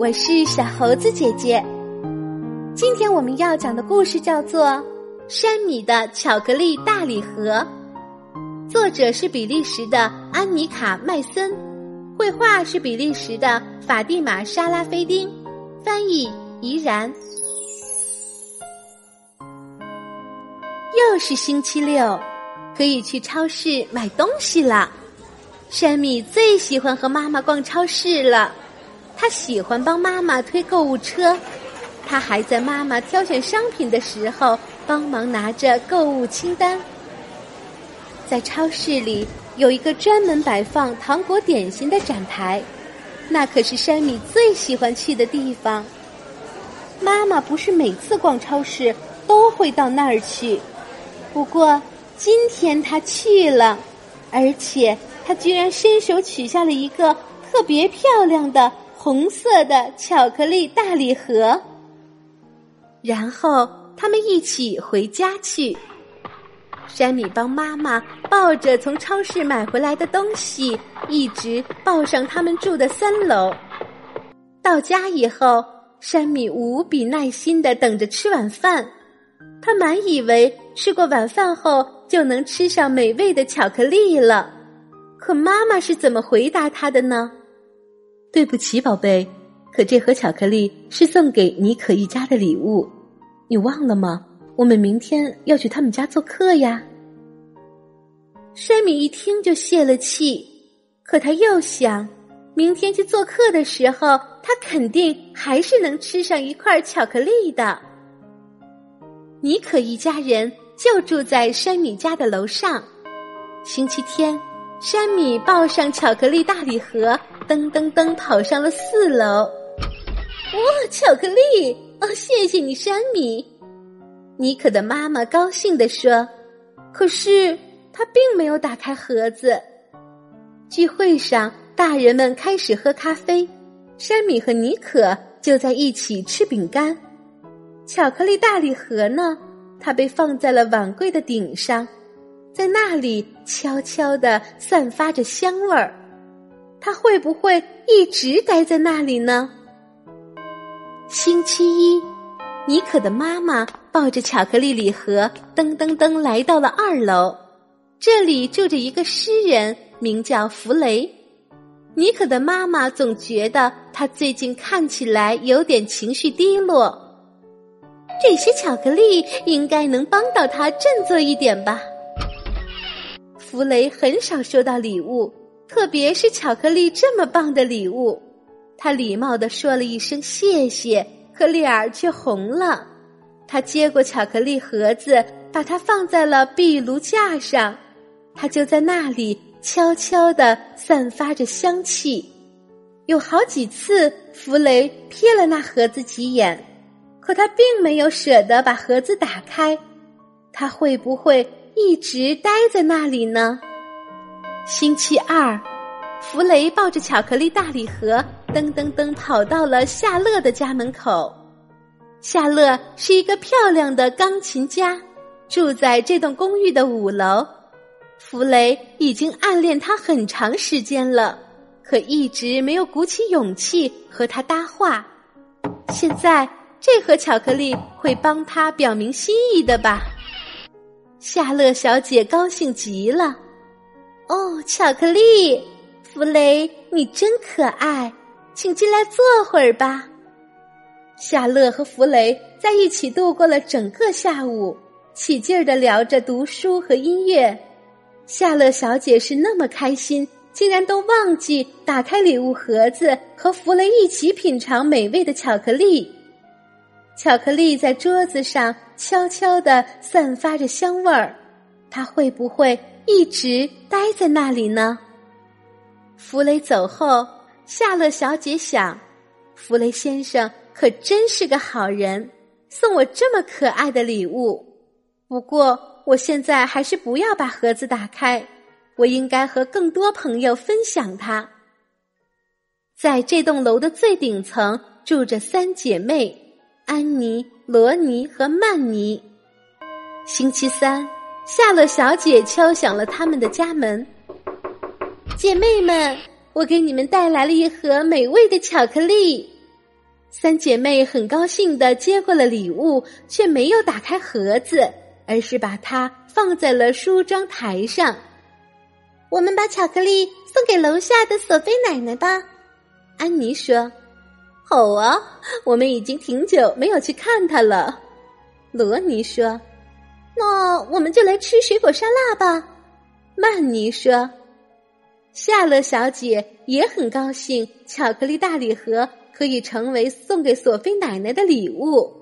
我是小猴子姐姐。今天我们要讲的故事叫做《山米的巧克力大礼盒》，作者是比利时的安妮卡·麦森，绘画是比利时的法蒂玛·沙拉菲丁，翻译怡然。又是星期六，可以去超市买东西了。山米最喜欢和妈妈逛超市了，他喜欢帮妈妈推购物车，他还在妈妈挑选商品的时候帮忙拿着购物清单。在超市里有一个专门摆放糖果点心的展台，那可是山米最喜欢去的地方。妈妈不是每次逛超市都会到那儿去，不过今天她去了，而且。他居然伸手取下了一个特别漂亮的红色的巧克力大礼盒，然后他们一起回家去。山米帮妈妈抱着从超市买回来的东西，一直抱上他们住的三楼。到家以后，山米无比耐心的等着吃晚饭。他满以为吃过晚饭后就能吃上美味的巧克力了。可妈妈是怎么回答他的呢？对不起，宝贝，可这盒巧克力是送给妮可一家的礼物，你忘了吗？我们明天要去他们家做客呀。山米一听就泄了气，可他又想，明天去做客的时候，他肯定还是能吃上一块巧克力的。妮可一家人就住在山米家的楼上，星期天。山米抱上巧克力大礼盒，噔噔噔跑上了四楼。哇，巧克力！哦，谢谢你，山米。妮可的妈妈高兴地说。可是她并没有打开盒子。聚会上，大人们开始喝咖啡，山米和妮可就在一起吃饼干。巧克力大礼盒呢？它被放在了碗柜的顶上。在那里悄悄的散发着香味儿，他会不会一直待在那里呢？星期一，妮可的妈妈抱着巧克力礼盒，噔噔噔来到了二楼。这里住着一个诗人，名叫弗雷。妮可的妈妈总觉得他最近看起来有点情绪低落。这些巧克力应该能帮到他振作一点吧。弗雷很少收到礼物，特别是巧克力这么棒的礼物。他礼貌的说了一声谢谢，可脸儿却红了。他接过巧克力盒子，把它放在了壁炉架上。他就在那里悄悄的散发着香气。有好几次，弗雷瞥了那盒子几眼，可他并没有舍得把盒子打开。他会不会？一直待在那里呢。星期二，弗雷抱着巧克力大礼盒，噔噔噔跑到了夏乐的家门口。夏乐是一个漂亮的钢琴家，住在这栋公寓的五楼。弗雷已经暗恋她很长时间了，可一直没有鼓起勇气和他搭话。现在，这盒巧克力会帮他表明心意的吧？夏乐小姐高兴极了，哦，巧克力，弗雷，你真可爱，请进来坐会儿吧。夏乐和弗雷在一起度过了整个下午，起劲儿的聊着读书和音乐。夏乐小姐是那么开心，竟然都忘记打开礼物盒子，和弗雷一起品尝美味的巧克力。巧克力在桌子上悄悄地散发着香味儿，它会不会一直待在那里呢？弗雷走后，夏乐小姐想：弗雷先生可真是个好人，送我这么可爱的礼物。不过，我现在还是不要把盒子打开，我应该和更多朋友分享它。在这栋楼的最顶层住着三姐妹。安妮、罗尼和曼尼。星期三，夏乐小姐敲响了他们的家门。姐妹们，我给你们带来了一盒美味的巧克力。三姐妹很高兴的接过了礼物，却没有打开盒子，而是把它放在了梳妆台上。我们把巧克力送给楼下的索菲奶奶吧，安妮说。好啊，我们已经挺久没有去看她了。罗尼说。那我们就来吃水果沙拉吧，曼妮说。夏乐小姐也很高兴，巧克力大礼盒。可以成为送给索菲奶奶的礼物。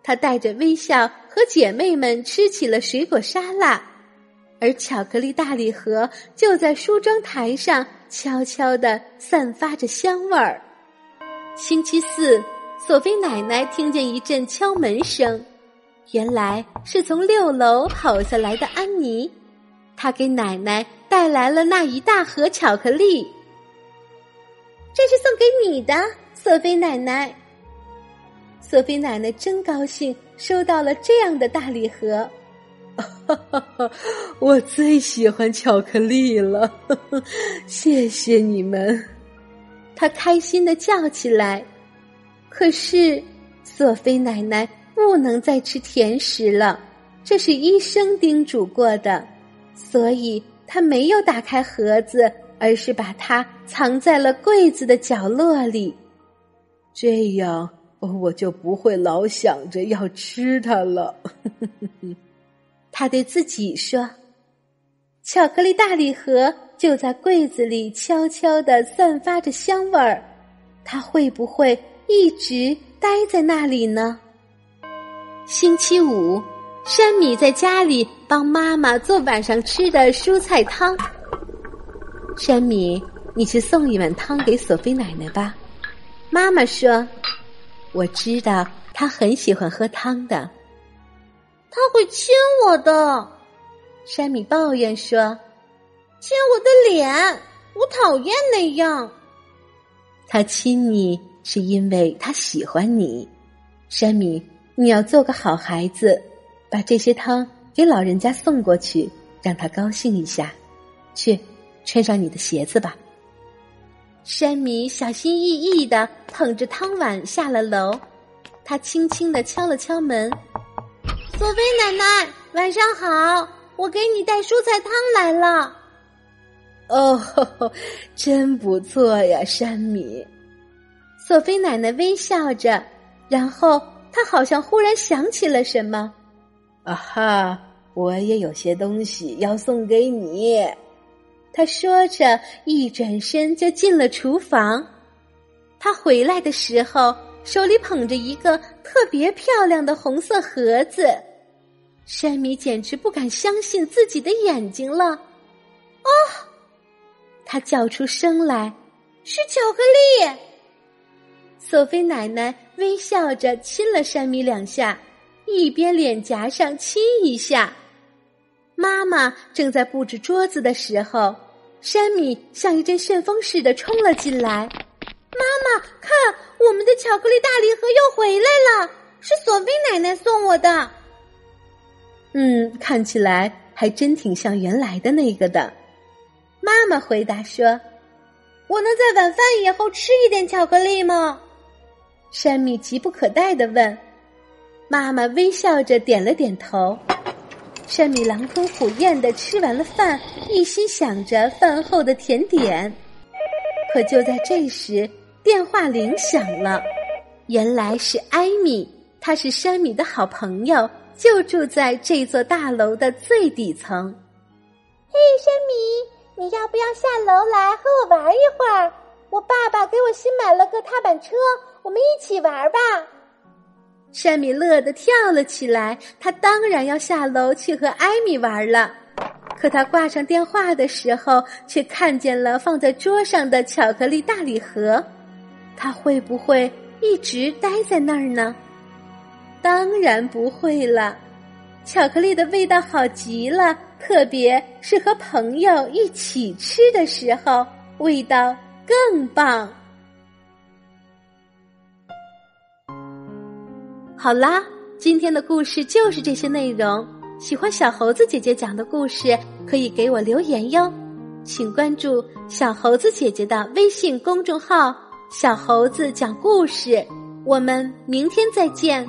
她带着微笑和姐妹们吃起了水果沙拉，而巧克力大礼盒就在梳妆台上悄悄的散发着香味儿。星期四，索菲奶奶听见一阵敲门声，原来是从六楼跑下来的安妮，她给奶奶带来了那一大盒巧克力。这是送给你的。索菲奶奶，索菲奶奶真高兴收到了这样的大礼盒。我最喜欢巧克力了，谢谢你们！她开心的叫起来。可是，索菲奶奶不能再吃甜食了，这是医生叮嘱过的，所以他没有打开盒子，而是把它藏在了柜子的角落里。这样，我就不会老想着要吃它了。他对自己说：“巧克力大礼盒就在柜子里，悄悄的散发着香味儿。它会不会一直待在那里呢？”星期五，山米在家里帮妈妈做晚上吃的蔬菜汤。山米，你去送一碗汤给索菲奶奶吧。妈妈说：“我知道她很喜欢喝汤的。”他会亲我的，山米抱怨说：“亲我的脸，我讨厌那样。”他亲你是因为他喜欢你，山米，你要做个好孩子，把这些汤给老人家送过去，让他高兴一下。去，穿上你的鞋子吧。山米小心翼翼的捧着汤碗下了楼，他轻轻的敲了敲门：“索菲奶奶，晚上好，我给你带蔬菜汤来了。”“哦，真不错呀，山米。”索菲奶奶微笑着，然后她好像忽然想起了什么：“啊哈，我也有些东西要送给你。”他说着，一转身就进了厨房。他回来的时候，手里捧着一个特别漂亮的红色盒子。山米简直不敢相信自己的眼睛了。哦，他叫出声来：“是巧克力！”索菲奶奶微笑着亲了山米两下，一边脸颊上亲一下。妈妈正在布置桌子的时候。山米像一阵旋风似的冲了进来。妈妈，看，我们的巧克力大礼盒又回来了，是索菲奶奶送我的。嗯，看起来还真挺像原来的那个的。妈妈回答说：“我能在晚饭以后吃一点巧克力吗？”山米急不可待的问。妈妈微笑着点了点头。山米狼吞虎咽的吃完了饭，一心想着饭后的甜点。可就在这时，电话铃响了，原来是艾米，她是山米的好朋友，就住在这座大楼的最底层。嘿，山米，你要不要下楼来和我玩一会儿？我爸爸给我新买了个踏板车，我们一起玩吧。山米乐得跳了起来，他当然要下楼去和艾米玩了。可他挂上电话的时候，却看见了放在桌上的巧克力大礼盒。他会不会一直待在那儿呢？当然不会了。巧克力的味道好极了，特别是和朋友一起吃的时候，味道更棒。好啦，今天的故事就是这些内容。喜欢小猴子姐姐讲的故事，可以给我留言哟。请关注小猴子姐姐的微信公众号“小猴子讲故事”。我们明天再见。